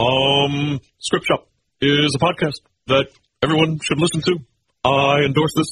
Um, Script Shop is a podcast that everyone should listen to. I endorse this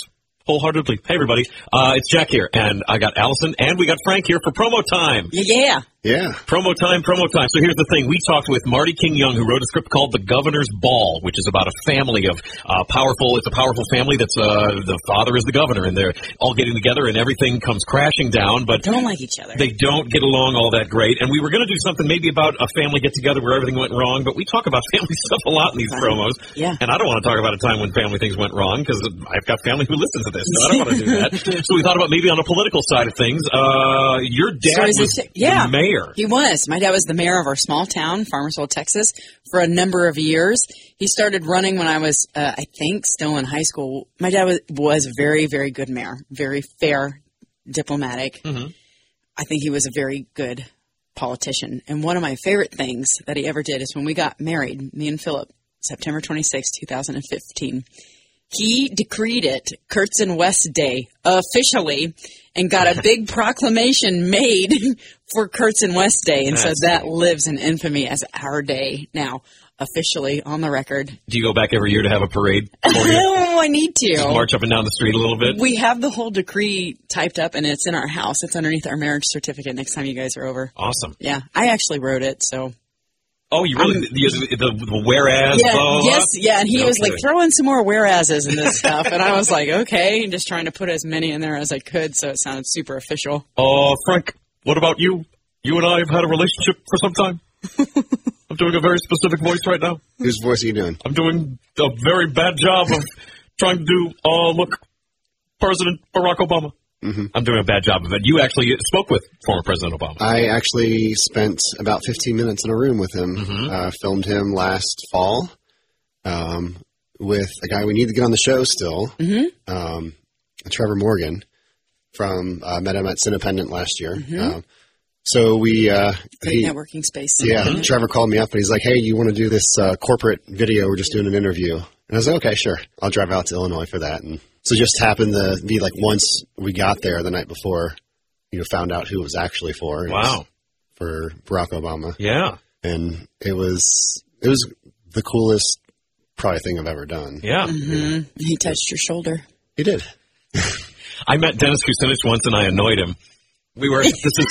wholeheartedly. Hey, everybody. Uh, it's Jack here, and I got Allyson, and we got Frank here for promo time. Yeah. Yeah. Promo time, promo time. So here's the thing. We talked with Marti King Young, who wrote a script called The Governor's Ball, which is about a family of uh, powerful, it's a powerful family that's, uh, the father is the governor, and they're all getting together, and everything comes crashing down, but they Don't like each other. they don't get along all that great. And we were going to do something maybe about a family get together where everything went wrong, but we talk about family stuff a lot in these promos. Yeah. And I don't want to talk about a time when family things went wrong because I've got family who listens to this, so I don't want to do that. so we thought about maybe on a political side of things. Uh, your dad is was it- yeah. the mayor. He was. My dad was the mayor of our small town, Farmersville, Texas, for a number of years. He started running when I was, uh, I think, still in high school. My dad was, was a very, very good mayor, very fair, diplomatic. I think he was a very good politician. And one of my favorite things that he ever did is when we got married, me and Philip, September 26, 2015. He decreed it Kurtz and West Day officially and got a big proclamation made for Kurtz and West Day. And so That's that lives in infamy as our day now, officially on the record. Do you go back every year to have a parade? Oh, I need to. March up and down the street a little bit? We have the whole decree typed up and it's in our house. It's underneath our marriage certificate next time you guys are over. Awesome. Yeah, I actually wrote it, so. Oh, you really, the, the, the whereas, Yeah, blah, blah, blah? yes, yeah, and he was like, Okay. throw in some more whereases in this stuff, and I was like, okay, and just trying to put as many in there as I could, so it sounded super official. Uh, Frank, what about you? You and I have had a relationship for some time. I'm doing a very specific voice right now. Whose voice are you doing? I'm doing a very bad job of trying to do, uh, look, President Barack Obama. Mm-hmm. I'm doing a bad job of it. You actually spoke with former President Obama. I actually spent about 15 minutes in a room with him. Uh, filmed him last fall um, with a guy we need to get on the show still, um, Trevor Morgan from uh, met him at Cinependent last year. Um, so we, uh, Great he- networking space. yeah, Trevor called me up and he's like, "Hey, you want to do this uh, corporate video? We're just doing an interview." And I was like, "Okay, sure. I'll drive out to Illinois for that." And so it just happened to be like once we got there the night before, you know, found out who it was actually for. It Wow. for Barack Obama, Yeah. and it was it was the coolest probably thing I've ever done. Yeah. Mm-hmm. He touched your shoulder. He did. I met Dennis Kucinich once and I annoyed him. We were, this is,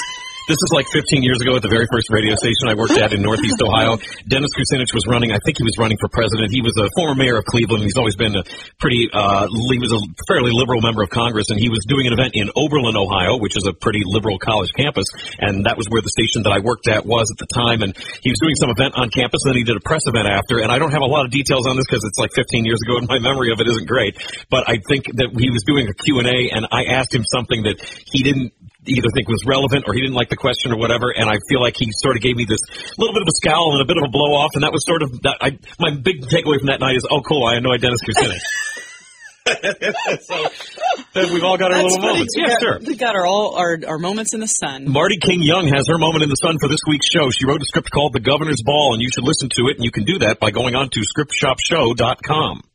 this is like 15 years ago at the very first radio station I worked at in Northeast Ohio. Dennis Kucinich was running, I think he was running for president. He was a former mayor of Cleveland. He's always been a pretty, uh, he was a fairly liberal member of Congress and he was doing an event in Oberlin, Ohio, which is a pretty liberal college campus. And that was where the station that I worked at was at the time. And he was doing some event on campus and then he did a press event after. And I don't have a lot of details on this because it's like 15 years ago and my memory of it isn't great. But I think that he was doing a Q&A and I asked him something that he didn't either think was relevant or he didn't like the question or whatever. And I feel like he sort of gave me this little bit of a scowl and a bit of a blow off. And that was sort of that. I, my big takeaway from that night is, oh, cool, I annoyed Dennis Kucinich. so then we've all got our little moments. We Yeah, got, sure. We got our all our, our moments in the sun. Marti King Young has her moment in the sun for this week's show. She wrote a script called The Governor's Ball, and you should listen to it. And you can do that by going on to scriptshopshow.com.